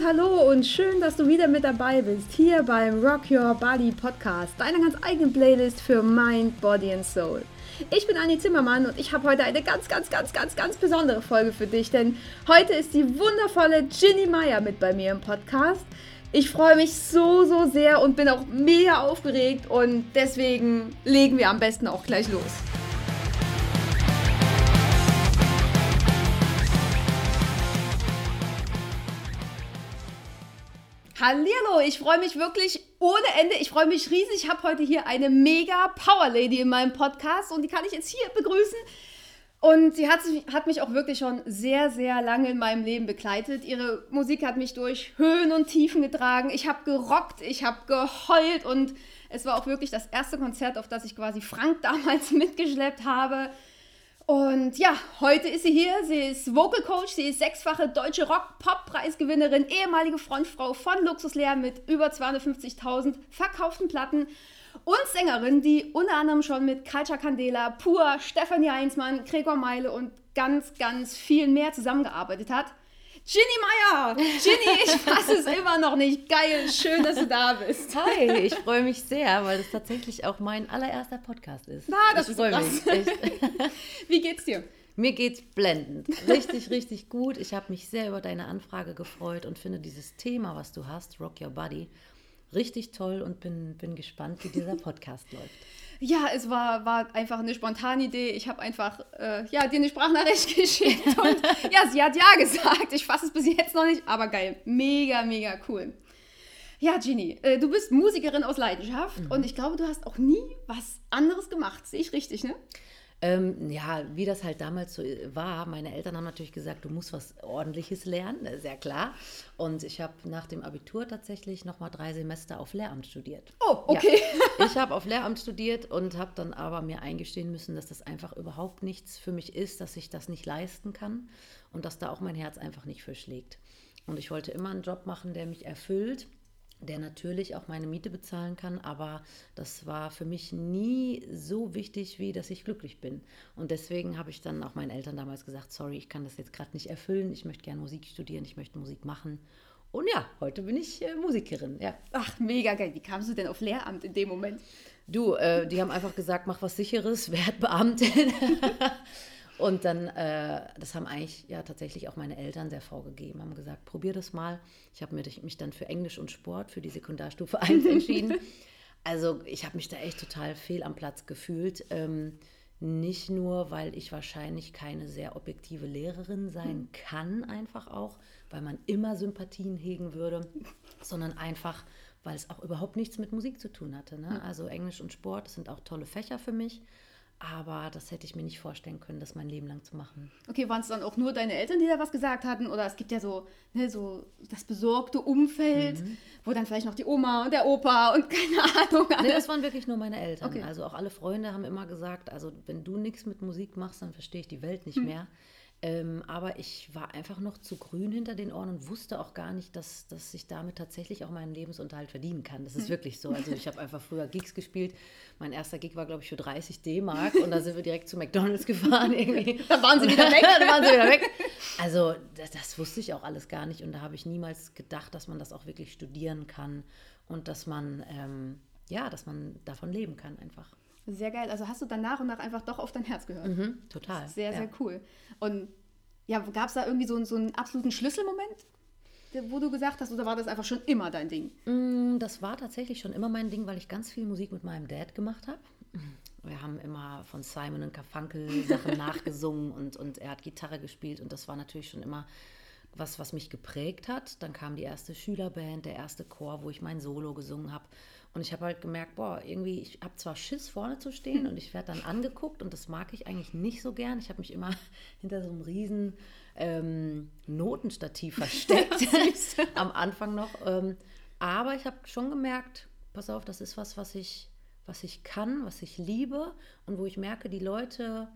und hallo und schön, dass du wieder mit dabei bist hier beim Rock Your Body Podcast, deiner ganz eigenen Playlist für Mind, Body and Soul. Ich bin Anni Zimmermann und ich habe heute eine ganz, ganz, ganz, ganz, ganz besondere Folge für dich, denn heute ist die wundervolle Ginny Meyer mit bei mir im Podcast. Ich freue mich so, so sehr und bin auch mega aufgeregt und deswegen legen wir am besten auch gleich los. Hallihallo, ich freue mich wirklich ohne Ende. Ich freue mich riesig. Ich habe heute hier eine mega Power Lady in meinem Podcast und die kann ich jetzt hier begrüßen. Und sie hat, hat mich auch wirklich schon sehr, sehr lange in meinem Leben begleitet. Ihre Musik hat mich durch Höhen und Tiefen getragen. Ich habe gerockt, ich habe geheult und es war auch wirklich das erste Konzert, auf das ich quasi Frank damals mitgeschleppt habe. Und ja, heute ist sie hier. Sie ist Vocal Coach, sie ist sechsfache deutsche Rock-Pop-Preisgewinnerin, ehemalige Frontfrau von Luxuslea mit über 250.000 verkauften Platten und Sängerin, die unter anderem schon mit Kalcha Candela, Pur, Stefanie Heinzmann, Gregor Meile und ganz, ganz vielen mehr zusammengearbeitet hat. Ginny Meier! Ginny, ich fasse es immer noch nicht. Geil, schön, dass du da bist. Hi, ich freue mich sehr, weil es tatsächlich auch mein allererster Podcast ist. Na, das ich freue mich. Echt. Wie geht's dir? Mir geht's blendend. Richtig, richtig gut. Ich habe mich sehr über deine Anfrage gefreut und finde dieses Thema, was du hast, Rock Your Body, richtig toll und bin, bin gespannt, wie dieser Podcast läuft. Ja, es war, war einfach eine spontane Idee. Ich habe einfach äh, ja, dir eine Sprachnachricht geschickt und ja, sie hat ja gesagt. Ich fasse es bis jetzt noch nicht, aber geil. Mega, mega cool. Ja, Ginny, äh, du bist Musikerin aus Leidenschaft mhm. und ich glaube, du hast auch nie was anderes gemacht. Sehe ich richtig, ne? Ähm, ja, wie das halt damals so äh, war, meine Eltern haben natürlich gesagt, du musst was Ordentliches lernen, sehr klar. Und ich habe nach dem Abitur tatsächlich nochmal drei Semester auf Lehramt studiert. Oh, okay. Ja, ich habe auf Lehramt studiert und habe dann aber mir eingestehen müssen, dass das einfach überhaupt nichts für mich ist, dass ich das nicht leisten kann und dass da auch mein Herz einfach nicht für schlägt. Und ich wollte immer einen Job machen, der mich erfüllt der natürlich auch meine Miete bezahlen kann, aber das war für mich nie so wichtig, wie dass ich glücklich bin. Und deswegen habe ich dann auch meinen Eltern damals gesagt, sorry, ich kann das jetzt gerade nicht erfüllen, ich möchte gerne Musik studieren, ich möchte Musik machen. Und ja, heute bin ich äh, Musikerin, ja. Ach, mega geil. Wie kamst du denn auf Lehramt in dem Moment? Du, äh, die haben einfach gesagt, mach was Sicheres, werd Beamtin. Und dann, äh, das haben eigentlich ja tatsächlich auch meine Eltern sehr vorgegeben, haben gesagt, probier das mal. Ich habe mich dann für Englisch und Sport, für die Sekundarstufe 1 entschieden. also ich habe mich da echt total fehl am Platz gefühlt. Ähm, nicht nur, weil ich wahrscheinlich keine sehr objektive Lehrerin sein kann, einfach auch, weil man immer Sympathien hegen würde, sondern einfach, weil es auch überhaupt nichts mit Musik zu tun hatte. Ne? Also Englisch und Sport, das sind auch tolle Fächer für mich. Aber das hätte ich mir nicht vorstellen können, das mein Leben lang zu machen. Okay, waren es dann auch nur deine Eltern, die da was gesagt hatten? Oder es gibt ja so, ne, so das besorgte Umfeld, mhm. wo dann vielleicht noch die Oma und der Opa und keine Ahnung. Alle. Nee, das waren wirklich nur meine Eltern. Okay. Also auch alle Freunde haben immer gesagt, also wenn du nichts mit Musik machst, dann verstehe ich die Welt nicht mhm. mehr. Ähm, aber ich war einfach noch zu grün hinter den Ohren und wusste auch gar nicht, dass, dass ich damit tatsächlich auch meinen Lebensunterhalt verdienen kann. Das ist hm. wirklich so. Also ich habe einfach früher Gigs gespielt. Mein erster Gig war, glaube ich, für 30 D-Mark und da sind wir direkt zu McDonalds gefahren. Irgendwie. da waren sie wieder weg. da waren sie wieder weg. Also das, das wusste ich auch alles gar nicht und da habe ich niemals gedacht, dass man das auch wirklich studieren kann und dass man, ähm, ja, dass man davon leben kann einfach. Sehr geil. Also hast du dann nach und nach einfach doch auf dein Herz gehört. Mhm, total. Sehr, ja. sehr cool. Und ja, gab es da irgendwie so, so einen absoluten Schlüsselmoment, wo du gesagt hast, oder war das einfach schon immer dein Ding? Mm, das war tatsächlich schon immer mein Ding, weil ich ganz viel Musik mit meinem Dad gemacht habe. Wir haben immer von Simon und Carfunkel Sachen nachgesungen und, und er hat Gitarre gespielt und das war natürlich schon immer was, was mich geprägt hat. Dann kam die erste Schülerband, der erste Chor, wo ich mein Solo gesungen habe. Und ich habe halt gemerkt, boah, irgendwie, ich habe zwar Schiss vorne zu stehen und ich werde dann angeguckt und das mag ich eigentlich nicht so gern. Ich habe mich immer hinter so einem riesen ähm, Notenstativ versteckt, am Anfang noch. Ähm, aber ich habe schon gemerkt, pass auf, das ist was, was ich, was ich kann, was ich liebe und wo ich merke, die Leute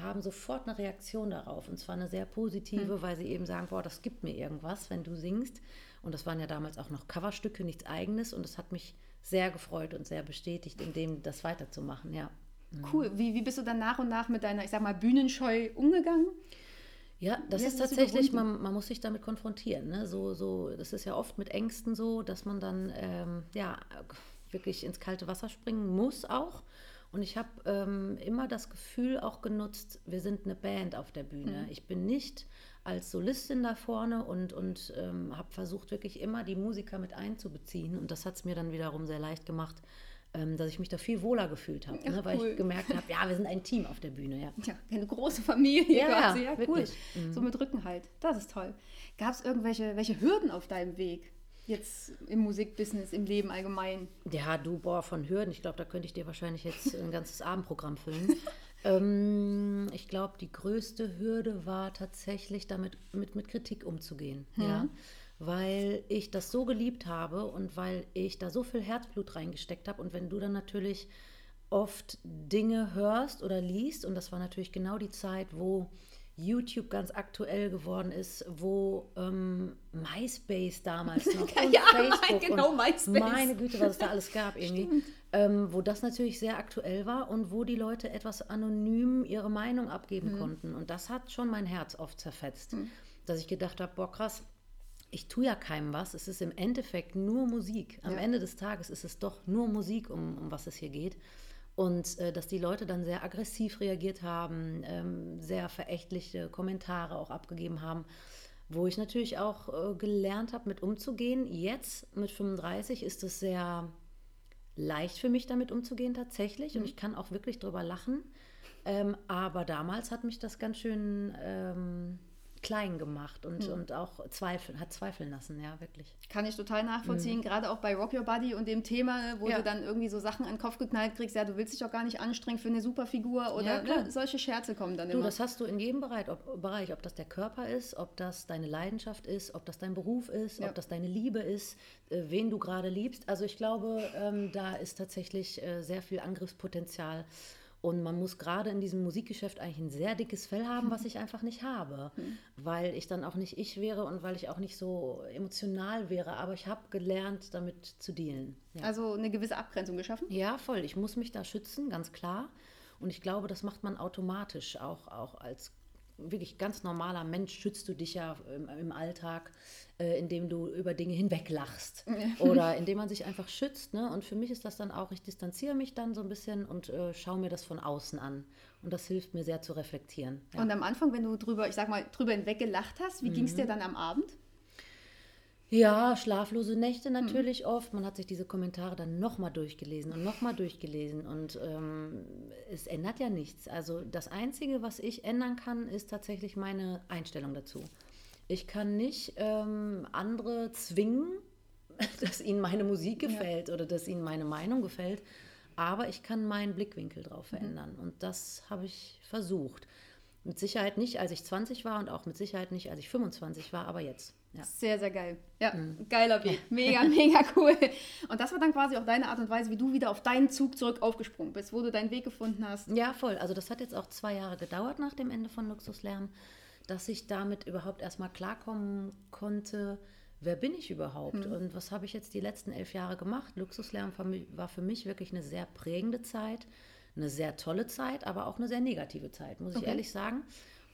haben sofort eine Reaktion darauf und zwar eine sehr positive, mhm. weil sie eben sagen, boah, das gibt mir irgendwas, wenn du singst. Und das waren ja damals auch noch Coverstücke, nichts eigenes und das hat mich sehr gefreut und sehr bestätigt, in dem das weiterzumachen, ja. Cool. Wie, wie bist du dann nach und nach mit deiner, ich sag mal, Bühnenscheu umgegangen? Ja, das ist tatsächlich, man, man muss sich damit konfrontieren. Ne? So, so, das ist ja oft mit Ängsten so, dass man dann ähm, ja, wirklich ins kalte Wasser springen muss auch. Und ich habe ähm, immer das Gefühl auch genutzt, wir sind eine Band auf der Bühne. Ich bin nicht als Solistin da vorne und, und ähm, habe versucht, wirklich immer die Musiker mit einzubeziehen. Und das hat es mir dann wiederum sehr leicht gemacht, ähm, dass ich mich da viel wohler gefühlt habe, ne? weil cool. ich gemerkt habe, ja, wir sind ein Team auf der Bühne. Ja. Ja, eine große Familie Ja, quasi. ja, Ja, cool. wirklich. Mhm. So mit Rückenhalt. Das ist toll. Gab es irgendwelche welche Hürden auf deinem Weg? Jetzt im Musikbusiness, im Leben allgemein. Ja, du, boah, von Hürden. Ich glaube, da könnte ich dir wahrscheinlich jetzt ein ganzes Abendprogramm füllen. ähm, ich glaube, die größte Hürde war tatsächlich damit mit, mit Kritik umzugehen. Ja. Weil ich das so geliebt habe und weil ich da so viel Herzblut reingesteckt habe. Und wenn du dann natürlich oft Dinge hörst oder liest, und das war natürlich genau die Zeit, wo YouTube ganz aktuell geworden ist, wo ähm, MySpace damals noch und Ja, Facebook genau, und MySpace. meine Güte, was es da alles gab irgendwie, ähm, wo das natürlich sehr aktuell war und wo die Leute etwas anonym ihre Meinung abgeben konnten. Und das hat schon mein Herz oft zerfetzt, dass ich gedacht habe, boah krass, ich tue ja keinem was. Es ist im Endeffekt nur Musik. Am Ja. Ende des Tages ist es doch nur Musik, um, um was es hier geht. Und äh, dass die Leute dann sehr aggressiv reagiert haben, ähm, sehr verächtliche Kommentare auch abgegeben haben, wo ich natürlich auch äh, gelernt habe, mit umzugehen. Jetzt mit 35 ist es sehr leicht für mich, damit umzugehen tatsächlich. Und ich kann auch wirklich drüber lachen. Ähm, aber damals hat mich das ganz schön ähm, klein gemacht und, und auch zweifeln, hat zweifeln lassen, ja, wirklich. Kann ich total nachvollziehen, gerade auch bei Rock Your Body und dem Thema, wo Mhm. Ja. du dann irgendwie so Sachen an den Kopf geknallt kriegst, ja, du willst dich auch gar nicht anstrengen für eine Superfigur oder Ja, ne, solche Scherze kommen dann Du, immer. das hast du in jedem Bereich ob, Bereich, ob das der Körper ist, ob das deine Leidenschaft ist, ob das dein Beruf ist, Ja. ob das deine Liebe ist, äh, wen du gerade liebst. Also ich glaube, ähm, da ist tatsächlich äh, sehr viel Angriffspotenzial. Und man muss gerade in diesem Musikgeschäft eigentlich ein sehr dickes Fell haben, was ich einfach nicht habe, weil ich dann auch nicht ich wäre und weil ich auch nicht so emotional wäre. Aber ich habe gelernt, damit zu dealen. Ja. Also eine gewisse Abgrenzung geschaffen. Ja, voll. Ich muss mich da schützen, ganz klar. Und ich glaube, das macht man automatisch auch, auch als wirklich ganz normaler Mensch schützt du dich ja im, im Alltag, äh, indem du über Dinge hinweglachst oder indem man sich einfach schützt. Ne? Und für mich ist das dann auch, ich distanziere mich dann so ein bisschen und äh, schaue mir das von außen an. Und das hilft mir sehr zu reflektieren. Ja. Und am Anfang, wenn du drüber, ich sag mal, drüber hinweg gelacht hast, wie ging Mhm. es dir dann am Abend? Ja, schlaflose Nächte natürlich oft. Man hat sich diese Kommentare dann nochmal durchgelesen und nochmal durchgelesen und ähm, es ändert ja nichts. Also das Einzige, was ich ändern kann, ist tatsächlich meine Einstellung dazu. Ich kann nicht ähm, andere zwingen, dass ihnen meine Musik gefällt oder dass ihnen meine Meinung gefällt, aber ich kann meinen Blickwinkel drauf verändern und das habe ich versucht. Mit Sicherheit nicht, als ich 20 war und auch mit Sicherheit nicht, als ich 25 war, aber jetzt. Ja. Sehr, sehr geil. Ja, Mhm. geiler Weg. Mega, mega cool. Und das war dann quasi auch deine Art und Weise, wie du wieder auf deinen Zug zurück aufgesprungen bist, wo du deinen Weg gefunden hast. Ja, voll. Also das hat jetzt auch zwei Jahre gedauert nach dem Ende von Luxuslärm, dass ich damit überhaupt erstmal klarkommen konnte, wer bin ich überhaupt und was habe ich jetzt die letzten elf Jahre gemacht. Luxuslärm war für mich wirklich eine sehr prägende Zeit, eine sehr tolle Zeit, aber auch eine sehr negative Zeit, muss ich Okay. ehrlich sagen.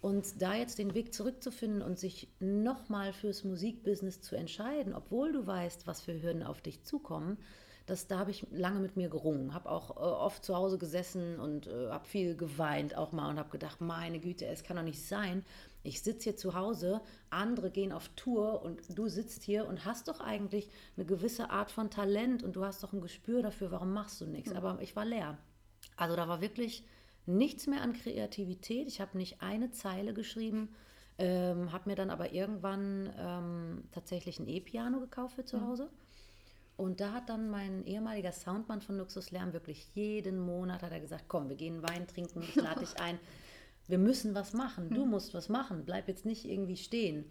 Und da jetzt den Weg zurückzufinden und sich nochmal fürs Musikbusiness zu entscheiden, obwohl du weißt, was für Hürden auf dich zukommen, das, da habe ich lange mit mir gerungen. Habe auch äh, oft zu Hause gesessen und äh, habe viel geweint auch mal und habe gedacht, meine Güte, es kann doch nicht sein. Ich sitze hier zu Hause, andere gehen auf Tour und du sitzt hier und hast doch eigentlich eine gewisse Art von Talent und du hast doch ein Gespür dafür, warum machst du nichts. Aber ich war leer. Also da war wirklich nichts mehr an Kreativität. Ich habe nicht eine Zeile geschrieben, ähm, habe mir dann aber irgendwann ähm, tatsächlich ein E-Piano gekauft für zu Hause. Und da hat dann mein ehemaliger Soundmann von Luxus Lärm wirklich jeden Monat hat er gesagt, komm, wir gehen Wein trinken, ich lade dich ein. Wir müssen was machen, du musst was machen, bleib jetzt nicht irgendwie stehen.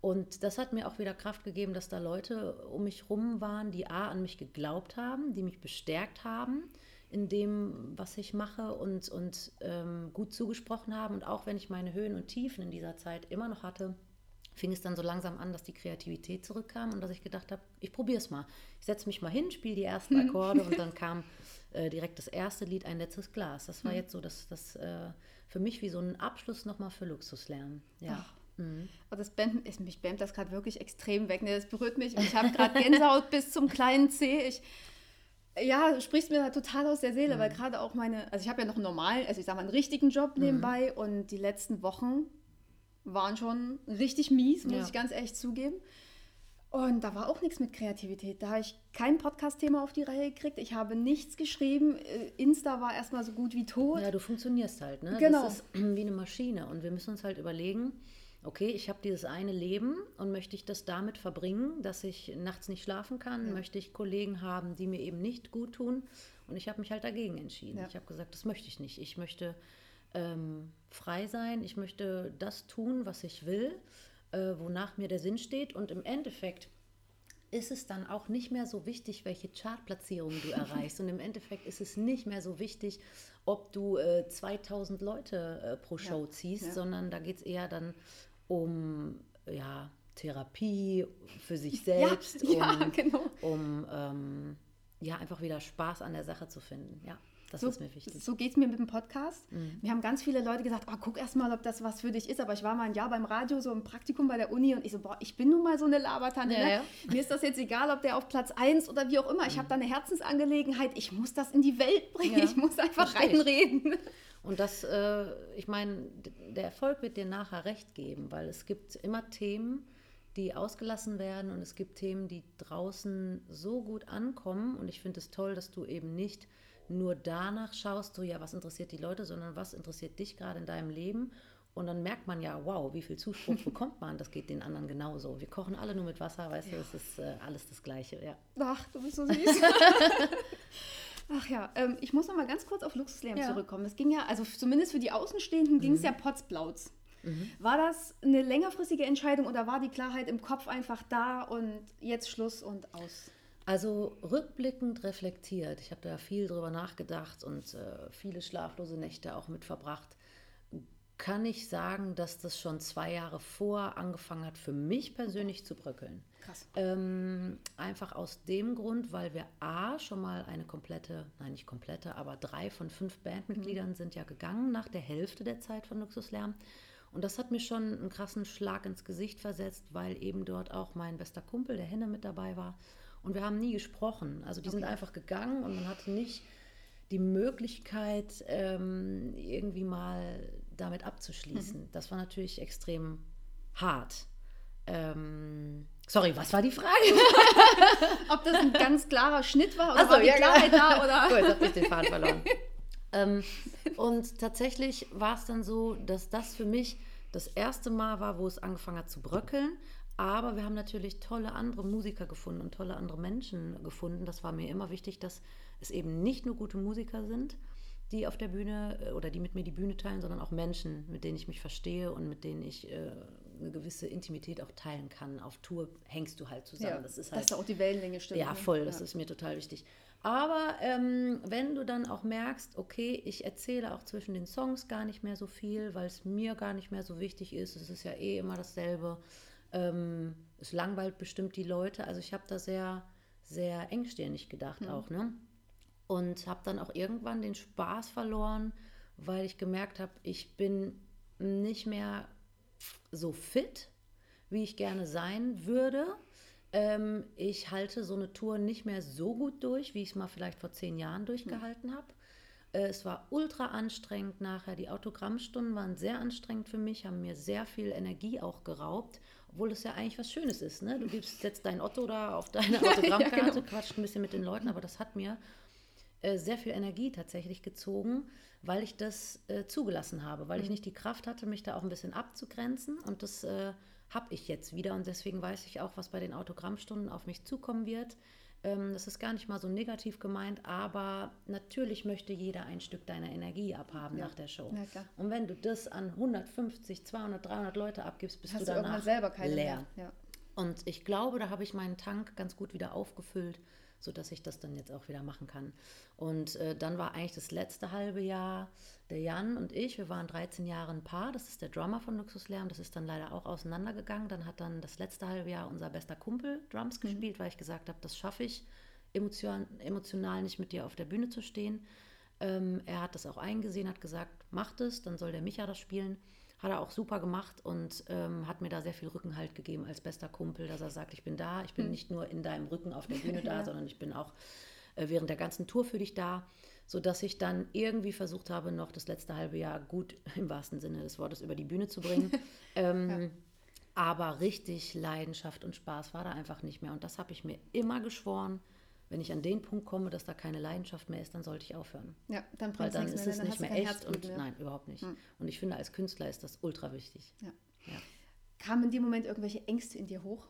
Und das hat mir auch wieder Kraft gegeben, dass da Leute um mich rum waren, die A an mich geglaubt haben, die mich bestärkt haben in dem, was ich mache und, und ähm, gut zugesprochen haben. Und auch wenn ich meine Höhen und Tiefen in dieser Zeit immer noch hatte, fing es dann so langsam an, dass die Kreativität zurückkam und dass ich gedacht habe, ich probiere es mal. Ich setze mich mal hin, spiele die ersten Akkorde und dann kam äh, direkt das erste Lied, ein letztes Glas. Das war jetzt so das, das äh, für mich wie so ein Abschluss nochmal für Luxuslärm. Ja. Ach, Mhm. Aber das bämt, ist, mich bämmt das gerade wirklich extrem weg. Ne? Das berührt mich. Ich habe gerade Gänsehaut bis zum kleinen C. Ich, ja, du sprichst mir total aus der Seele, mhm. weil gerade auch meine, also ich habe ja noch einen normalen, also ich sage mal einen richtigen Job mhm. nebenbei mhm. und die letzten Wochen waren schon richtig mies, muss ja. ich ganz ehrlich zugeben. Und da war auch nichts mit Kreativität. Da habe ich kein Podcast-Thema auf die Reihe gekriegt. Ich habe nichts geschrieben. Äh, Insta war erstmal so gut wie tot. Ja, du funktionierst halt, ne? Genau. Das ist wie eine Maschine. Und wir müssen uns halt überlegen, okay, ich habe dieses eine Leben und möchte ich das damit verbringen, dass ich nachts nicht schlafen kann? Ja. Möchte ich Kollegen haben, die mir eben nicht gut tun? Und ich habe mich halt dagegen entschieden. Ja. Ich habe gesagt, das möchte ich nicht. Ich möchte ähm, frei sein. Ich möchte das tun, was ich will äh, wonach mir der Sinn steht. Und im Endeffekt ist es dann auch nicht mehr so wichtig, welche Chartplatzierung du erreichst. Und im Endeffekt ist es nicht mehr so wichtig, ob du äh, 2000 Leute äh, pro Show ja. ziehst, sondern da geht es eher dann um ja, Therapie für sich selbst, ja, um, genau. um ähm, ja, einfach wieder Spaß an der Sache zu finden. Ja. Das so, ist mir wichtig. So geht es mir mit dem Podcast. Mhm. Mir haben ganz viele Leute gesagt, oh, guck erst mal, ob das was für dich ist. Aber ich war mal ein Jahr beim Radio, so im Praktikum bei der Uni und ich so, boah, ich bin nun mal so eine Labertante. Ja, ne? ja. Mir ist das jetzt egal, ob der auf Platz 1 oder wie auch immer. Ich mhm. habe da eine Herzensangelegenheit. Ich muss das in die Welt bringen. Ja. Ich muss einfach Verstehe reinreden. Und das, äh, ich meine, der Erfolg wird dir nachher recht geben, weil es gibt immer Themen, die ausgelassen werden und es gibt Themen, die draußen so gut ankommen. Und ich finde es toll, dass du eben nicht nur danach schaust, so ja, was interessiert die Leute, sondern was interessiert dich gerade in deinem Leben. Und dann merkt man ja, wow, wie viel Zuspruch bekommt man. Das geht den anderen genauso. Wir kochen alle nur mit Wasser, weißt ja. du, es ist äh, alles das Gleiche. Ja. Ach, du bist so süß. Ach ja, ähm, ich muss noch mal ganz kurz auf Luxuslärm ja. zurückkommen. Es ging ja, also zumindest für die Außenstehenden ging es mhm. ja potzblauts. Mhm. War das eine längerfristige Entscheidung oder war die Klarheit im Kopf einfach da und jetzt Schluss und aus? Also rückblickend reflektiert, ich habe da viel drüber nachgedacht und äh, viele schlaflose Nächte auch mit verbracht, kann ich sagen, dass das schon zwei Jahre vor angefangen hat, für mich persönlich zu bröckeln. Krass. Ähm, einfach aus dem Grund, weil wir A, schon mal eine komplette, nein nicht komplette, aber drei von fünf Bandmitgliedern mhm. sind ja gegangen nach der Hälfte der Zeit von Luxuslärm. Und das hat mir schon einen krassen Schlag ins Gesicht versetzt, weil eben dort auch mein bester Kumpel, der Henne, mit dabei war. Und wir haben nie gesprochen. Also die okay. sind einfach gegangen und man hatte nicht die Möglichkeit, ähm, irgendwie mal damit abzuschließen. Mhm. Das war natürlich extrem hart. Ähm, sorry, was war die Frage? Ob das ein ganz klarer Schnitt war oder so, war die ja, Klarheit da oder? Gut, jetzt habe ich den Faden verloren. ähm, und tatsächlich war es dann so, dass das für mich das erste Mal war, wo es angefangen hat zu bröckeln. Aber wir haben natürlich tolle andere Musiker gefunden und tolle andere Menschen gefunden. Das war mir immer wichtig, dass es eben nicht nur gute Musiker sind, die auf der Bühne äh, oder die mit mir die Bühne teilen, sondern auch Menschen, mit denen ich mich verstehe und mit denen ich äh, eine gewisse Intimität auch teilen kann. Auf Tour hängst du halt zusammen. Ja, das ist halt, dass auch die Wellenlänge stimmt. Ja, ne? voll, das ja. ist mir total wichtig. Aber ähm, wenn du dann auch merkst, okay, ich erzähle auch zwischen den Songs gar nicht mehr so viel, weil es mir gar nicht mehr so wichtig ist, es ist ja eh immer dasselbe ähm, es langweilt bestimmt die Leute. Also ich habe da sehr, sehr engstirnig gedacht mhm. auch. Ne? Und habe dann auch irgendwann den Spaß verloren, weil ich gemerkt habe, ich bin nicht mehr so fit, wie ich gerne sein würde. Ähm, ich halte so eine Tour nicht mehr so gut durch, wie ich es mal vielleicht vor zehn Jahren durchgehalten mhm. habe. Äh, es war ultra anstrengend nachher. Die Autogrammstunden waren sehr anstrengend für mich, haben mir sehr viel Energie auch geraubt. Obwohl es ja eigentlich was Schönes ist. Ne? Du gibst, setzt dein Otto da auf deine Autogrammkarte, ja, genau. quatscht ein bisschen mit den Leuten, aber das hat mir äh, sehr viel Energie tatsächlich gezogen, weil ich das äh, zugelassen habe, weil mhm. ich nicht die Kraft hatte, mich da auch ein bisschen abzugrenzen. Und das äh, habe ich jetzt wieder. Und deswegen weiß ich auch, was bei den Autogrammstunden auf mich zukommen wird. Ähm, das ist gar nicht mal so negativ gemeint, aber natürlich möchte jeder ein Stück deiner Energie abhaben ja. nach der Show. Ja, und wenn du das an 150, 200, 300 Leute abgibst, bist Hast du danach du selber keine leer. Ja. Und ich glaube, da habe ich meinen Tank ganz gut wieder aufgefüllt sodass ich das dann jetzt auch wieder machen kann. Und äh, dann war eigentlich das letzte halbe Jahr der Jan und ich, wir waren 13 Jahre ein Paar, das ist der Drummer von Luxuslärm, das ist dann leider auch auseinandergegangen. Dann hat dann das letzte halbe Jahr unser bester Kumpel Drums mhm. gespielt, weil ich gesagt habe, das schaffe ich emotion, emotional nicht mit dir auf der Bühne zu stehen. Ähm, er hat das auch eingesehen, hat gesagt, mach das, dann soll der Micha das spielen Hat er auch super gemacht und ähm, hat mir da sehr viel Rückenhalt gegeben als bester Kumpel, dass er sagt, ich bin da, ich bin hm. nicht nur in deinem Rücken auf der Bühne da, ja. sondern ich bin auch äh, während der ganzen Tour für dich da, sodass ich dann irgendwie versucht habe, noch das letzte halbe Jahr gut im wahrsten Sinne des Wortes über die Bühne zu bringen. ähm, ja. Aber richtig Leidenschaft und Spaß war da einfach nicht mehr. Und das habe ich mir immer geschworen. Wenn ich an den Punkt komme, dass da keine Leidenschaft mehr ist, dann sollte ich aufhören. Ja, dann Weil dann ist es nicht mehr echt und mehr. nein, überhaupt nicht. Hm. Und ich finde, als Künstler ist das ultra wichtig. Ja. ja. Kamen in dem Moment irgendwelche Ängste in dir hoch?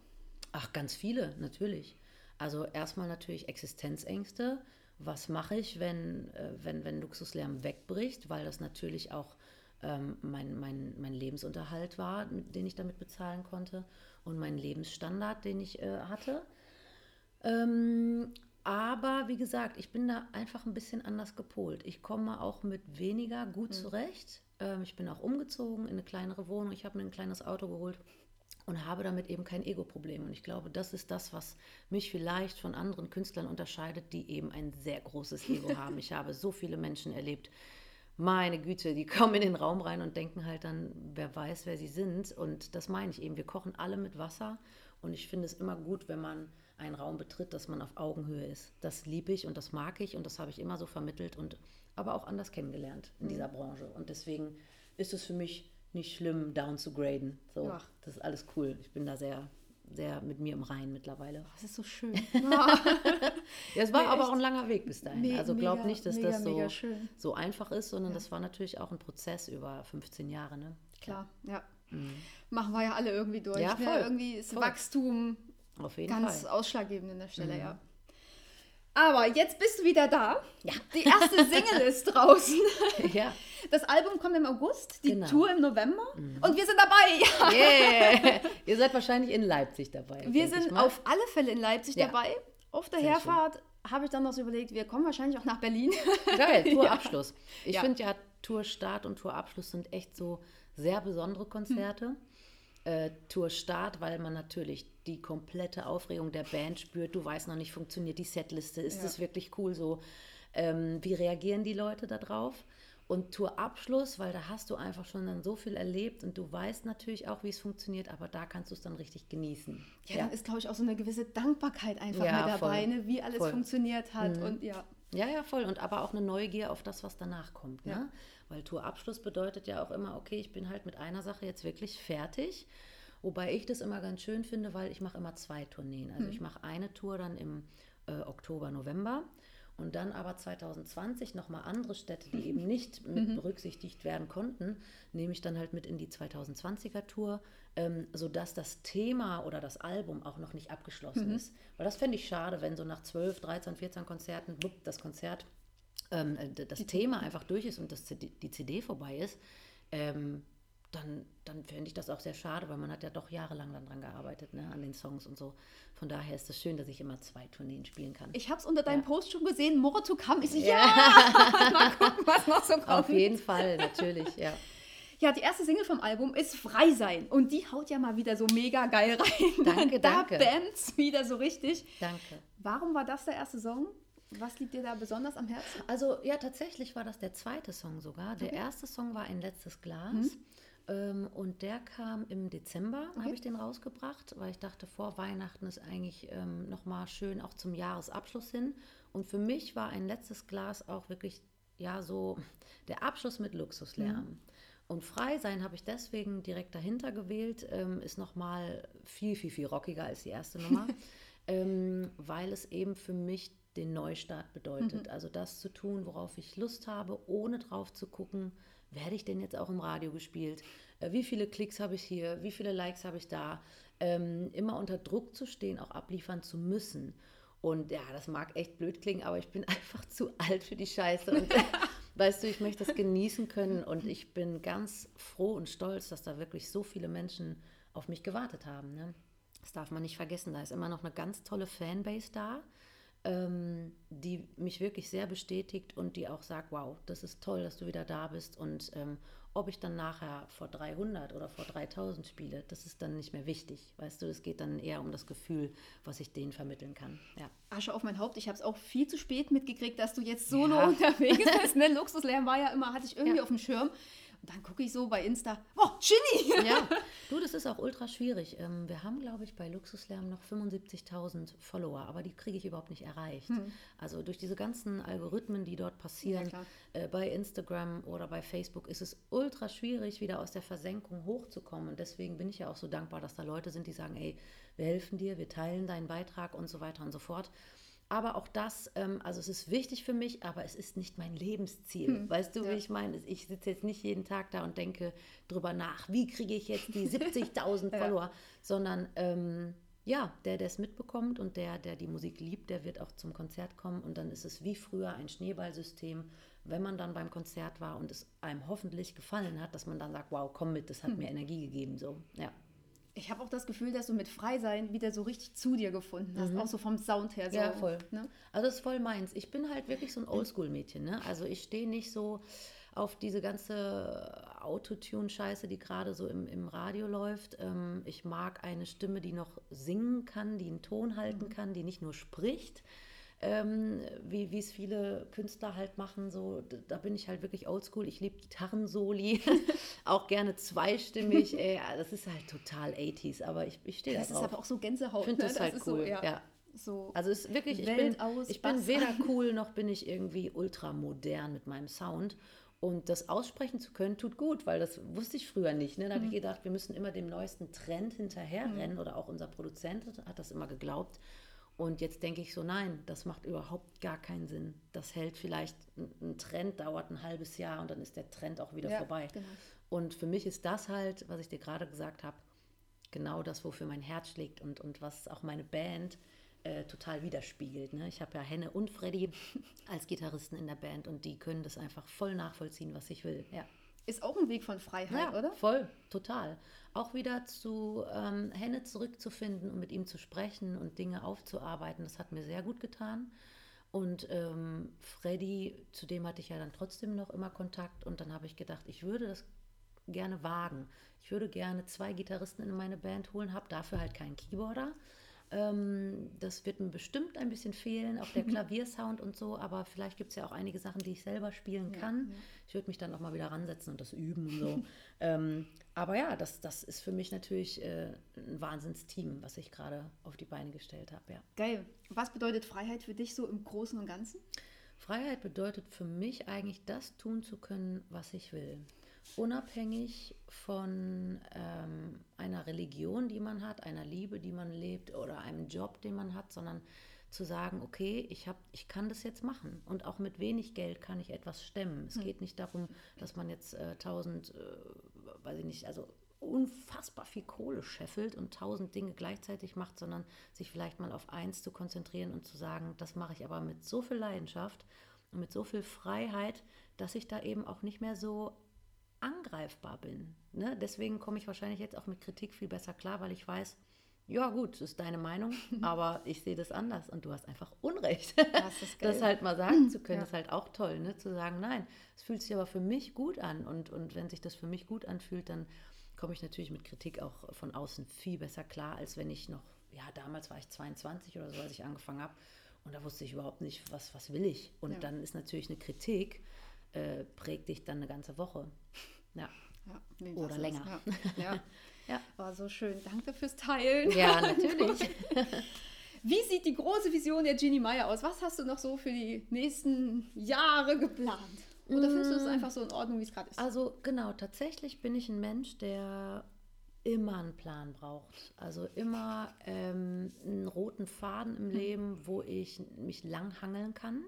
Ach, ganz viele, natürlich. Also erstmal natürlich Existenzängste. Was mache ich, wenn, äh, wenn, wenn Luxuslärm wegbricht? Weil das natürlich auch ähm, mein, mein, mein Lebensunterhalt war, den ich damit bezahlen konnte und mein Lebensstandard, den ich äh, hatte. Ähm, aber wie gesagt, ich bin da einfach ein bisschen anders gepolt. Ich komme auch mit weniger gut mhm. zurecht. Ähm, ich bin auch umgezogen in eine kleinere Wohnung. Ich habe mir ein kleines Auto geholt und habe damit eben kein Ego-Problem. Und ich glaube, das ist das, was mich vielleicht von anderen Künstlern unterscheidet, die eben ein sehr großes Ego haben. Ich habe so viele Menschen erlebt, meine Güte, die kommen in den Raum rein und denken halt dann, wer weiß, wer sie sind. Und das meine ich eben. Wir kochen alle mit Wasser. Und ich finde es immer gut, wenn man einen Raum betritt, dass man auf Augenhöhe ist. Das liebe ich und das mag ich und das habe ich immer so vermittelt und aber auch anders kennengelernt in mhm. dieser Branche. Und deswegen ist es für mich nicht schlimm, down zu graden. So, Ach. das ist alles cool. Ich bin da sehr, sehr mit mir im Rein mittlerweile. Das ist so schön. ja, es war nee, aber auch ein langer Weg bis dahin. Me also glaub nicht, dass mega, das so, so einfach ist, sondern ja. das war natürlich auch ein Prozess über 15 Jahre. Ne? Klar, ja. Mhm. Machen wir ja alle irgendwie durch. Ja, ne? voll. Irgendwie ist voll. Wachstum ganz Fall. ausschlaggebend an der Stelle, mhm. ja. Aber jetzt bist du wieder da. Ja. Die erste Single ist draußen. Ja. Das Album kommt im August, die genau. Tour im November mhm. und wir sind dabei. Yeah. Ihr seid wahrscheinlich in Leipzig dabei. Wir sind auf alle Fälle in Leipzig ja. dabei. Auf der Sehr Herfahrt habe ich dann noch so überlegt, wir kommen wahrscheinlich auch nach Berlin. Geil, Tourabschluss. Ich ja. finde ja, Tourstart und Tourabschluss sind echt so sehr besondere Konzerte. Hm. Äh, Tourstart, weil man natürlich die komplette Aufregung der Band spürt. Du weißt noch nicht, funktioniert die Setliste, ist ja. das wirklich cool so? Ähm, wie reagieren die Leute darauf? Und Tourabschluss, weil da hast du einfach schon dann so viel erlebt und du weißt natürlich auch, wie es funktioniert, aber da kannst du es dann richtig genießen. Ja, ja. dann ist, glaube ich, auch so eine gewisse Dankbarkeit einfach ja, mit dabei, ne? wie alles voll. funktioniert hat mhm. und ja. Ja, ja, voll. Und aber auch eine Neugier auf das, was danach kommt. Ne? Ja. Weil Tourabschluss bedeutet ja auch immer, okay, ich bin halt mit einer Sache jetzt wirklich fertig. Wobei ich das immer ganz schön finde, weil ich mache immer zwei Tourneen. Also mhm. ich mache eine Tour dann im äh, Oktober, November und dann aber 2020 nochmal andere Städte, die eben nicht mit mhm. berücksichtigt werden konnten, nehme ich dann halt mit in die 2020er Tour, ähm, sodass das Thema oder das Album auch noch nicht abgeschlossen mhm. ist. Weil das fände ich schade, wenn so nach 12, 13, 14 Konzerten das Konzert, ähm, äh, das die Thema einfach durch ist und das, die CD vorbei ist. Ähm, dann, dann fände ich das auch sehr schade, weil man hat ja doch jahrelang dann dran gearbeitet, ne, an den Songs und so. Von daher ist es schön, dass ich immer zwei Tourneen spielen kann. Ich habe es unter deinem ja. Post schon gesehen, More to come. Ich so, ja, ja. mal gucken, was noch so kommt. Auf jeden Fall, natürlich, ja. Ja, die erste Single vom Album ist Frei sein und die haut ja mal wieder so mega geil rein. Danke, da danke. Da bämt's wieder so richtig. Danke. Warum war das der erste Song? Was liegt dir da besonders am Herzen? Also ja, tatsächlich war das der zweite Song sogar. Der okay. erste Song war ein letztes Glas. Mhm. Ähm, und der kam im Dezember, okay. habe ich den rausgebracht, weil ich dachte, vor Weihnachten ist eigentlich ähm, nochmal schön auch zum Jahresabschluss hin. Und für mich war ein letztes Glas auch wirklich, ja, so der Abschluss mit Luxuslärm. Mhm. Und Frei sein habe ich deswegen direkt dahinter gewählt, ähm, ist nochmal viel, viel, viel rockiger als die erste Nummer, ähm, weil es eben für mich den Neustart bedeutet. Mhm. Also das zu tun, worauf ich Lust habe, ohne drauf zu gucken, werde ich denn jetzt auch im Radio gespielt? Äh, wie viele Klicks habe ich hier? Wie viele Likes habe ich da? Ähm, immer unter Druck zu stehen, auch abliefern zu müssen. Und ja, das mag echt blöd klingen, aber ich bin einfach zu alt für die Scheiße. Und weißt du, ich möchte das genießen können und ich bin ganz froh und stolz, dass da wirklich so viele Menschen auf mich gewartet haben. Ne? Das darf man nicht vergessen. Da ist immer noch eine ganz tolle Fanbase da ähm, die mich wirklich sehr bestätigt und die auch sagt, wow, das ist toll, dass du wieder da bist und ähm, ob ich dann nachher vor 300 oder vor 3000 spiele, das ist dann nicht mehr wichtig. Weißt du, es geht dann eher um das Gefühl, was ich denen vermitteln kann. Ja. Asche auf mein Haupt, ich habe es auch viel zu spät mitgekriegt, dass du jetzt solo ja. unterwegs bist. Ne? Luxuslärm war ja immer, hatte ich irgendwie ja. auf dem Schirm. Dann gucke ich so bei Insta, oh, Ginny! Ja, du, das ist auch ultra schwierig. Ähm, wir haben, glaube ich, bei Luxuslärm noch 75.000 Follower, aber die kriege ich überhaupt nicht erreicht. Hm. Also durch diese ganzen Algorithmen, die dort passieren, ja, äh, bei Instagram oder bei Facebook, ist es ultra schwierig, wieder aus der Versenkung hochzukommen. Und deswegen bin ich ja auch so dankbar, dass da Leute sind, die sagen, ey, wir helfen dir, wir teilen deinen Beitrag und so weiter und so fort. Aber auch das, ähm, also es ist wichtig für mich, aber es ist nicht mein Lebensziel. Hm, weißt du, ja. wie ich meine? Ich sitze jetzt nicht jeden Tag da und denke drüber nach, wie kriege ich jetzt die 70.000 ja. Follower, sondern ähm, ja, der, der es mitbekommt und der, der die Musik liebt, der wird auch zum Konzert kommen und dann ist es wie früher ein Schneeballsystem, wenn man dann beim Konzert war und es einem hoffentlich gefallen hat, dass man dann sagt, wow, komm mit, das hat hm. mir Energie gegeben, so, ja ich habe auch das Gefühl, dass du mit Freisein wieder so richtig zu dir gefunden hast, mhm. auch so vom Sound her. So, ja, voll. Ne? Also das ist voll meins. Ich bin halt wirklich so ein Oldschool-Mädchen. Ne? Also ich stehe nicht so auf diese ganze Autotune-Scheiße, die gerade so im, im Radio läuft. Ähm, ich mag eine Stimme, die noch singen kann, die einen Ton halten mhm. kann, die nicht nur spricht ähm, wie es viele Künstler halt machen. So, da bin ich halt wirklich oldschool. Ich liebe Gitarrensoli, auch gerne zweistimmig. Ey, das ist halt total 80s, aber ich, ich stehe da drauf. Das ist aber auch so Gänsehaut. Ich finde ne? das, halt cool. So, ja. ja. So also es ist wirklich, ich bin, ich bin weder cool noch bin ich irgendwie ultramodern mit meinem Sound. Und das aussprechen zu können, tut gut, weil das wusste ich früher nicht. Ne? Da habe ich mhm. gedacht, wir müssen immer dem neuesten Trend hinterherrennen mhm. oder auch unser Produzent hat das immer geglaubt. Und jetzt denke ich so, nein, das macht überhaupt gar keinen Sinn. Das hält vielleicht, ein Trend dauert ein halbes Jahr und dann ist der Trend auch wieder ja, vorbei. Genau. Und für mich ist das halt, was ich dir gerade gesagt habe, genau das, wofür mein Herz schlägt und, und was auch meine Band äh, total widerspiegelt. Ne? Ich habe ja Henne und Freddy als Gitarristen in der Band und die können das einfach voll nachvollziehen, was ich will. Ja. Ist auch ein Weg von Freiheit, ja, oder? Voll, total. Auch wieder zu ähm, Henne zurückzufinden und mit ihm zu sprechen und Dinge aufzuarbeiten, das hat mir sehr gut getan. Und ähm, Freddy, zu dem hatte ich ja dann trotzdem noch immer Kontakt und dann habe ich gedacht, ich würde das gerne wagen. Ich würde gerne zwei Gitarristen in meine Band holen, habe dafür halt keinen Keyboarder. Ähm, das wird mir bestimmt ein bisschen fehlen, auch der Klaviersound und so, aber vielleicht gibt es ja auch einige Sachen, die ich selber spielen kann. Ja, ja. Ich würde mich dann auch mal wieder ransetzen und das üben und so. ähm, aber ja, das, das ist für mich natürlich äh, ein Wahnsinnsteam, was ich gerade auf die Beine gestellt habe. Ja. Geil. Was bedeutet Freiheit für dich so im Großen und Ganzen? Freiheit bedeutet für mich eigentlich das tun zu können, was ich will unabhängig von ähm, einer Religion, die man hat, einer Liebe, die man lebt oder einem Job, den man hat, sondern zu sagen, okay, ich, hab, ich kann das jetzt machen und auch mit wenig Geld kann ich etwas stemmen. Es hm. geht nicht darum, dass man jetzt äh, tausend, äh, weiß ich nicht, also unfassbar viel Kohle scheffelt und tausend Dinge gleichzeitig macht, sondern sich vielleicht mal auf eins zu konzentrieren und zu sagen, das mache ich aber mit so viel Leidenschaft und mit so viel Freiheit, dass ich da eben auch nicht mehr so angreifbar bin. Ne? Deswegen komme ich wahrscheinlich jetzt auch mit Kritik viel besser klar, weil ich weiß, ja gut, das ist deine Meinung, aber ich sehe das anders und du hast einfach Unrecht. Das, ist das halt mal sagen zu können, ja. ist halt auch toll, ne? zu sagen, nein, es fühlt sich aber für mich gut an und, und wenn sich das für mich gut anfühlt, dann komme ich natürlich mit Kritik auch von außen viel besser klar, als wenn ich noch, ja, damals war ich 22 oder so, als ich angefangen habe und da wusste ich überhaupt nicht, was, was will ich. Und ja. dann ist natürlich eine Kritik, äh, prägt dich dann eine ganze Woche. Ja. ja nee, Oder länger. Ja. ja. ja. War so schön. Danke fürs Teilen. Ja, natürlich. Wie sieht die große Vision der Ginny Meyer aus? Was hast du noch so für die nächsten Jahre geplant? Oder findest du es mm. einfach so in Ordnung, wie es gerade ist? Also genau, tatsächlich bin ich ein Mensch, der immer einen Plan braucht. Also immer ähm, einen roten Faden im hm. Leben, wo ich mich langhangeln kann.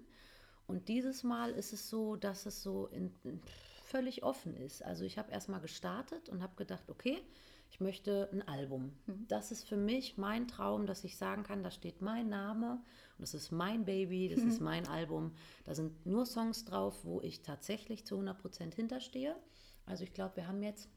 Und dieses Mal ist es so, dass es so in, in völlig offen ist. Also ich habe erstmal gestartet und habe gedacht, okay, ich möchte ein Album. Mhm. Das ist für mich mein Traum, dass ich sagen kann, da steht mein Name und das ist mein Baby, das ist mein Album. Da sind nur Songs drauf, wo ich tatsächlich zu 100 Prozent hinterstehe. Also ich glaube, wir haben jetzt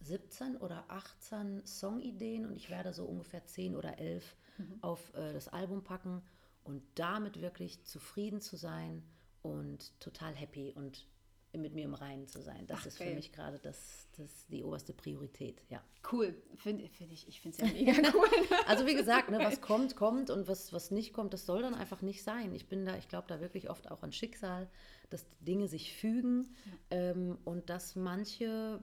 17 oder 18 Songideen und ich werde so ungefähr 10 oder 11 mhm. auf äh, das Album packen und damit wirklich zufrieden zu sein und total happy und mit mir im Reinen zu sein. Das Ach, ist für geil. mich gerade das, das die oberste Priorität, ja. Cool. Finde find ich, ich finde es ja mega cool. Also wie gesagt, ne, was kommt, kommt und was, was nicht kommt, das soll dann einfach nicht sein. Ich bin da, ich glaube da wirklich oft auch an Schicksal, dass Dinge sich fügen ähm, und dass manche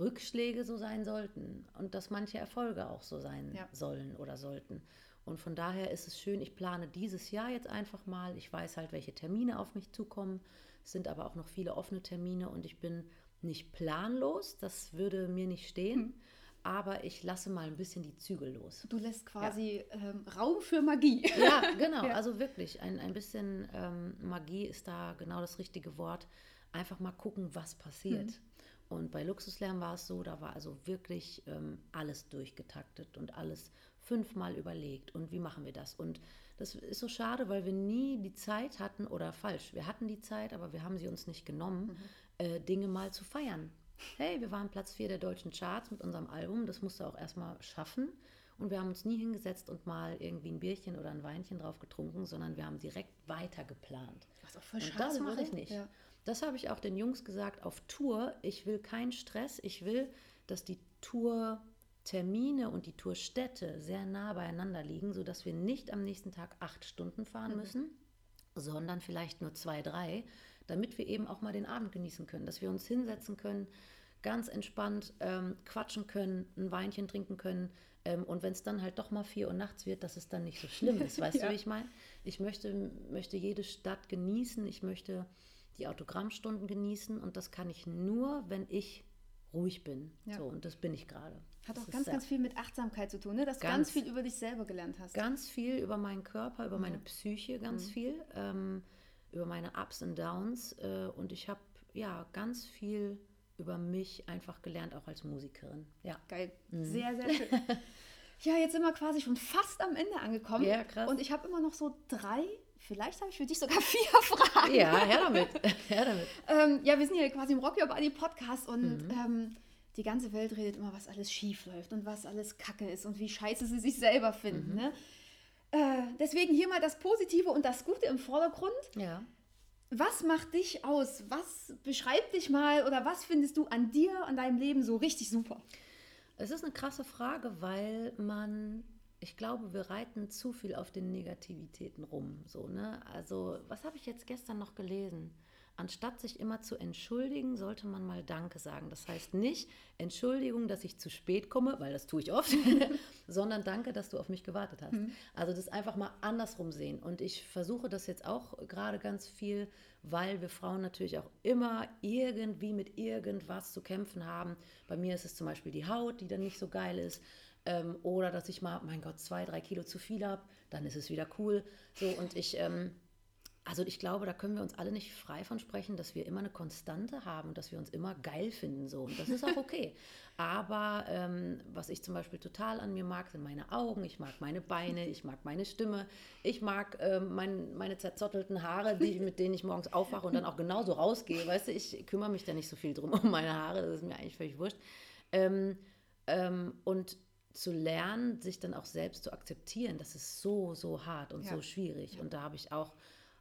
Rückschläge so sein sollten und dass manche Erfolge auch so sein Ja. sollen oder sollten. Und von daher ist es schön, ich plane dieses Jahr jetzt einfach mal. Ich weiß halt, welche Termine auf mich zukommen. Es sind aber auch noch viele offene Termine und ich bin nicht planlos, das würde mir nicht stehen, aber ich lasse mal ein bisschen die Zügel los. Du lässt quasi ähm, Raum für Magie. Ja, genau. Ja. Also wirklich, ein, ein bisschen ähm, Magie ist da genau das richtige Wort. Einfach mal gucken, was passiert. Mhm. Und bei Luxuslärm war es so, da war also wirklich ähm, alles durchgetaktet und alles fünfmal überlegt. Und wie machen wir das? Und das ist so schade, weil wir nie die Zeit hatten, oder falsch, wir hatten die Zeit, aber wir haben sie uns nicht genommen, Mhm. äh, Dinge mal zu feiern. Hey, wir waren Platz 4 der deutschen Charts mit unserem Album, das musste auch erstmal schaffen. Und wir haben uns nie hingesetzt und mal irgendwie ein Bierchen oder ein Weinchen drauf getrunken, sondern wir haben direkt weiter geplant. Was auch voll Und schade, das mache ich nicht. Ja. Das habe ich auch den Jungs gesagt auf Tour. Ich will keinen Stress. Ich will, dass die Tourtermine und die Tourstädte sehr nah beieinander liegen, sodass wir nicht am nächsten Tag acht Stunden fahren müssen, sondern vielleicht nur zwei, drei, damit wir eben auch mal den Abend genießen können, dass wir uns hinsetzen können, ganz entspannt ähm, quatschen können, ein Weinchen trinken können. Ähm, und wenn es dann halt doch mal vier Uhr nachts wird, dass es dann nicht so schlimm ist. Weißt Ja. du, wie ich meine? Ich möchte, möchte jede Stadt genießen. Ich möchte die Autogrammstunden genießen. Und das kann ich nur, wenn ich ruhig bin. Ja. So, und das bin ich gerade. Hat auch ganz, ganz viel mit Achtsamkeit zu tun, ne? dass du Ganz- ganz viel über dich selber gelernt hast. Ganz viel über meinen Körper, über Mhm. meine Psyche, ganz viel, ähm, über meine Ups und Downs. Äh, und ich habe ja ganz viel über mich einfach gelernt, auch als Musikerin. Ja. Geil. Mhm. Sehr, sehr schön. ja, jetzt sind wir quasi schon fast am Ende angekommen. Ja, krass. Und ich habe immer noch so drei, vielleicht habe ich für dich sogar vier Fragen. Ja, her damit. her damit. Ähm, ja, wir sind hier quasi im Rock Your Body Podcast Mhm. und ähm, die ganze Welt redet immer, was alles schief läuft und was alles kacke ist und wie scheiße sie sich selber finden. Mhm. Ne? Äh, deswegen hier mal das Positive und das Gute im Vordergrund. Ja. Was macht dich aus? Was beschreibt dich mal oder was findest du an dir, an deinem Leben so richtig super? Es ist eine krasse Frage, weil man, ich glaube, wir reiten zu viel auf den Negativitäten rum. So, ne? Also, was habe ich jetzt gestern noch gelesen? Anstatt sich immer zu entschuldigen, sollte man mal Danke sagen. Das heißt nicht Entschuldigung, dass ich zu spät komme, weil das tue ich oft, sondern Danke, dass du auf mich gewartet hast. Also das einfach mal andersrum sehen. Und ich versuche das jetzt auch gerade ganz viel, weil wir Frauen natürlich auch immer irgendwie mit irgendwas zu kämpfen haben. Bei mir ist es zum Beispiel die Haut, die dann nicht so geil ist. Ähm, oder dass ich mal, mein Gott, zwei, drei Kilo zu viel habe, dann ist es wieder cool. So, und ich, ähm, also ich glaube, da können wir uns alle nicht frei von sprechen, dass wir immer eine Konstante haben, dass wir uns immer geil finden. So. Und das ist auch okay. Aber ähm, was ich zum Beispiel total an mir mag, sind meine Augen, ich mag meine Beine, ich mag meine Stimme, ich mag ähm, mein, meine zerzottelten Haare, die, mit denen ich morgens aufwache und dann auch genauso rausgehe. Weißt du, ich kümmere mich da nicht so viel drum um meine Haare, das ist mir eigentlich völlig wurscht. Ähm, ähm, und zu lernen, sich dann auch selbst zu akzeptieren, das ist so, so hart und Ja. so schwierig. Und da habe ich auch,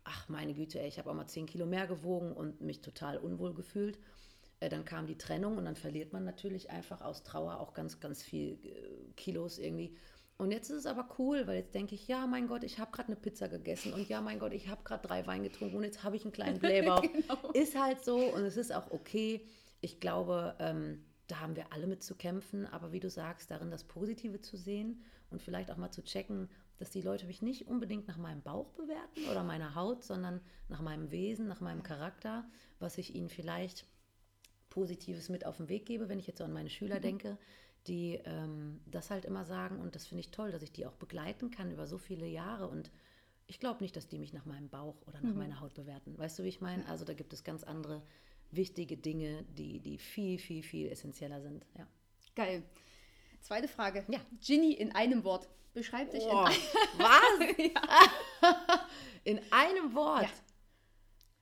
ach meine Güte, ey, ich habe auch mal 10 Kilo mehr gewogen und mich total unwohl gefühlt. Äh, Dann kam die Trennung und dann verliert man natürlich einfach aus Trauer auch ganz, ganz viel äh, Kilos irgendwie. Und jetzt ist es aber cool, weil jetzt denke ich, ja, mein Gott, ich habe gerade eine Pizza gegessen und ja, mein Gott, ich habe gerade drei Wein getrunken und jetzt habe ich einen kleinen Blähbauch. Ist halt so und es ist auch okay. Ich glaube, ähm, da haben wir alle mit zu kämpfen, aber wie du sagst, darin das Positive zu sehen und vielleicht auch mal zu checken, dass die Leute mich nicht unbedingt nach meinem Bauch bewerten oder meiner Haut, sondern nach meinem Wesen, nach meinem Charakter, was ich ihnen vielleicht Positives mit auf den Weg gebe, wenn ich jetzt so an meine Schüler denke, die ähm, das halt immer sagen und das finde ich toll, dass ich die auch begleiten kann über so viele Jahre und ich glaube nicht, dass die mich nach meinem Bauch oder nach meiner Haut bewerten. Weißt du, wie ich meine? Also da gibt es ganz andere wichtige Dinge, die, die viel, viel, viel essentieller sind. Ja. Geil. Zweite Frage. Ja. Ginny in einem Wort. Beschreib dich Boah, in was? In einem Wort. Ja.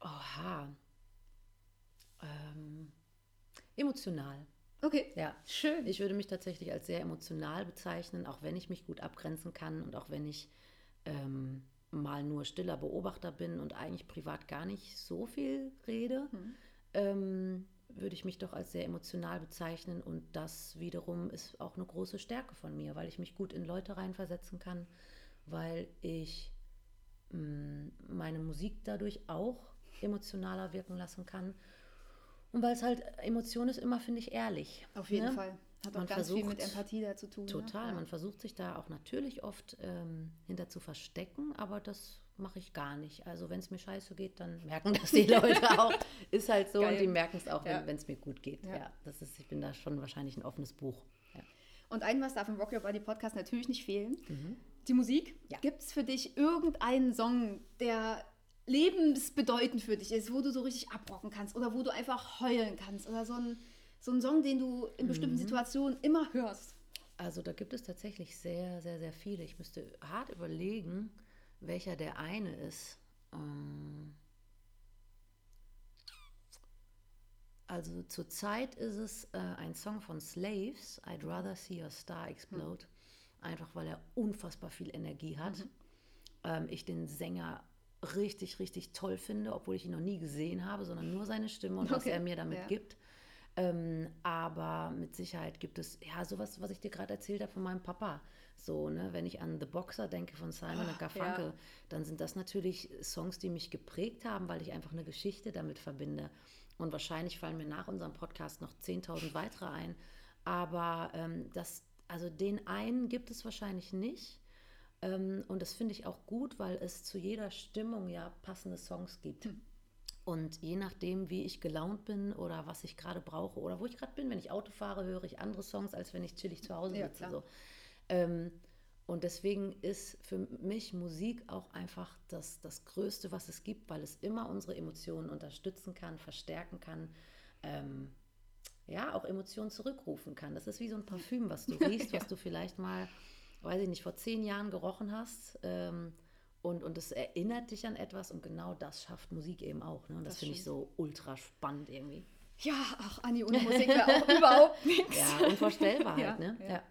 Oha. Ähm, emotional. Okay. Ja, Schön. Ich würde mich tatsächlich als sehr emotional bezeichnen, auch wenn ich mich gut abgrenzen kann und auch wenn ich ähm, mal nur stiller Beobachter bin und eigentlich privat gar nicht so viel rede, mhm. ähm, würde ich mich doch als sehr emotional bezeichnen. Und das wiederum ist auch eine große Stärke von mir, weil ich mich gut in Leute reinversetzen kann, weil ich mh, mm, meine Musik dadurch auch emotionaler wirken lassen kann. Und weil es halt, Emotion ist immer, finde ich, ehrlich. Auf jeden ne? Fall. Hat man auch ganz versucht, viel mit Empathie da zu tun. Ne? Total. Ne? Man versucht sich da auch natürlich oft ähm, hinter zu verstecken, aber das mache ich gar nicht. Also wenn es mir scheiße geht, dann merken das die Leute auch. Ist halt so Geil. und die merken es auch, wenn es mir gut geht. Ja. ja. das ist, ich bin da schon wahrscheinlich ein offenes Buch. Ja. Und ein was darf im Rock Your Body Podcast natürlich nicht fehlen. Mhm. Die Musik. Ja. Gibt es für dich irgendeinen Song, der lebensbedeutend für dich ist, wo du so richtig abrocken kannst oder wo du einfach heulen kannst oder so ein so ein Song, den du in bestimmten mhm. Situationen immer hörst? Also da gibt es tatsächlich sehr, sehr, sehr viele. Ich müsste hart überlegen, welcher der eine ist. Ähm, also zurzeit ist es äh, ein Song von Slaves, I'd Rather See Your Star Explode, mhm. einfach weil er unfassbar viel Energie hat. Mhm. Ähm, ich den Sänger richtig, richtig toll finde, obwohl ich ihn noch nie gesehen habe, sondern nur seine Stimme und okay. was er mir damit ja. gibt. Ähm, aber mit Sicherheit gibt es, ja, sowas, was ich dir gerade erzählt habe von meinem Papa. So, ne, wenn ich an The Boxer denke von Simon oh, Garfunkel, ja. dann sind das natürlich Songs, die mich geprägt haben, weil ich einfach eine Geschichte damit verbinde. Und wahrscheinlich fallen mir nach unserem Podcast noch 10.000 weitere ein. Aber ähm, das, also den einen gibt es wahrscheinlich nicht. Ähm, und das finde ich auch gut, weil es zu jeder Stimmung ja passende Songs gibt. Hm. Und je nachdem, wie ich gelaunt bin oder was ich gerade brauche oder wo ich gerade bin, wenn ich Auto fahre, höre ich andere Songs, als wenn ich chillig zu Hause sitze. Ja, und deswegen ist für mich Musik auch einfach das, das Größte, was es gibt, weil es immer unsere Emotionen unterstützen kann, verstärken kann. Ähm, ja, auch Emotionen zurückrufen kann. Das ist wie so ein Parfüm, was du riechst, ja. was du vielleicht mal, weiß ich nicht, vor zehn Jahren gerochen hast. Ähm, und, und es erinnert dich an etwas und genau das schafft Musik eben auch. Ne? Und das, das finde ich so ultra spannend irgendwie. Ja, ach, Anni, ohne Musik wäre auch überhaupt nichts. Ja, unvorstellbar halt, ne? Ja. ja.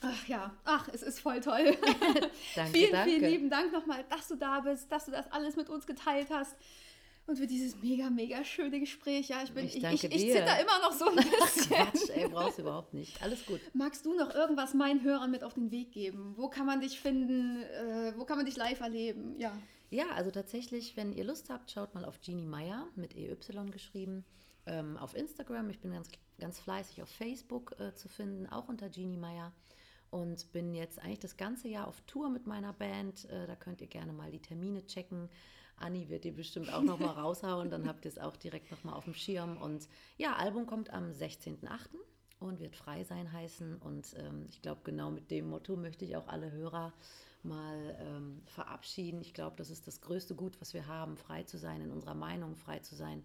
Ach ja, ach, es ist voll toll. danke, vielen, danke. vielen lieben Dank nochmal, dass du da bist, dass du das alles mit uns geteilt hast und für dieses mega, mega schöne Gespräch. Ja, ich bin, ich, ich, ich, ich zitter immer noch so ein bisschen. Quatsch, ey, brauchst du überhaupt nicht. Alles gut. Magst du noch irgendwas meinen Hörern mit auf den Weg geben? Wo kann man dich finden? Äh, wo kann man dich live erleben? Ja. Ja, also tatsächlich, wenn ihr Lust habt, schaut mal auf Genie Meyer mit EY geschrieben. Ähm, auf Instagram, ich bin ganz, ganz fleißig auf Facebook äh, zu finden, auch unter Genie Meyer und bin jetzt eigentlich das ganze Jahr auf Tour mit meiner Band. Äh, da könnt ihr gerne mal die Termine checken. Anni wird die bestimmt auch noch mal raushauen, dann habt ihr es auch direkt noch mal auf dem Schirm. Und ja, Album kommt am 16.08. und wird frei sein heißen. Und ähm, ich glaube, genau mit dem Motto möchte ich auch alle Hörer mal ähm, verabschieden. Ich glaube, das ist das größte Gut, was wir haben, frei zu sein in unserer Meinung, frei zu sein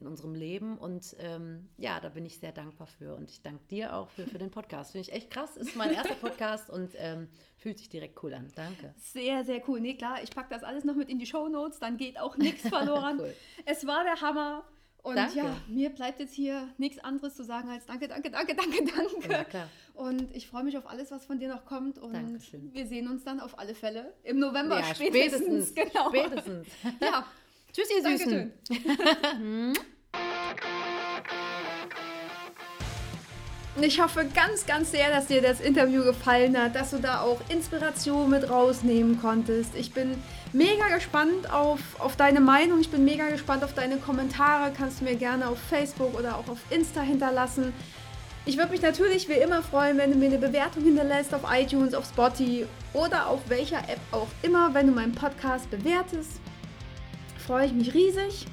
in unserem Leben. Und ähm, ja, da bin ich sehr dankbar für. Und ich danke dir auch für, für den Podcast. Finde ich echt krass. Ist mein erster Podcast und ähm, fühlt sich direkt cool an. Danke. Sehr, sehr cool. Nee, klar, ich packe das alles noch mit in die Show Notes. Dann geht auch nichts verloren. cool. Es war der Hammer. Und danke. ja, mir bleibt jetzt hier nichts anderes zu sagen als danke, danke, danke, danke, danke. Ja, klar. Und ich freue mich auf alles, was von dir noch kommt. Und Dankeschön. wir sehen uns dann auf alle Fälle im November ja, spätestens. spätestens. Genau. Spätestens. ja. Tschüss, ihr Süßen. Ich hoffe ganz, ganz sehr, dass dir das Interview gefallen hat, dass du da auch Inspiration mit rausnehmen konntest. Ich bin mega gespannt auf, auf deine Meinung. Ich bin mega gespannt auf deine Kommentare. Kannst du mir gerne auf Facebook oder auch auf Insta hinterlassen. Ich würde mich natürlich wie immer freuen, wenn du mir eine Bewertung hinterlässt auf iTunes, auf Spotify oder auf welcher App auch immer, wenn du meinen Podcast bewertest freue ich mich riesig.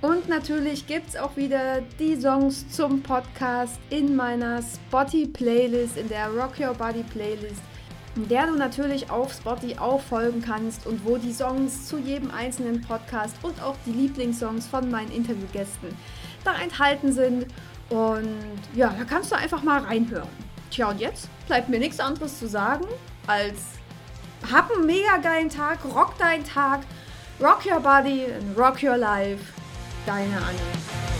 Und natürlich gibt es auch wieder die Songs zum Podcast in meiner Spotty-Playlist, in der Rock Your Body Playlist, in der du natürlich auf Spotty auch folgen kannst und wo die Songs zu jedem einzelnen Podcast und auch die Lieblingssongs von meinen Interviewgästen da enthalten sind. Und ja, da kannst du einfach mal reinhören. Tja, und jetzt bleibt mir nichts anderes zu sagen, als hab einen mega geilen Tag, rock deinen Tag Rock Your Body and Rock Your Life. Deine Annie.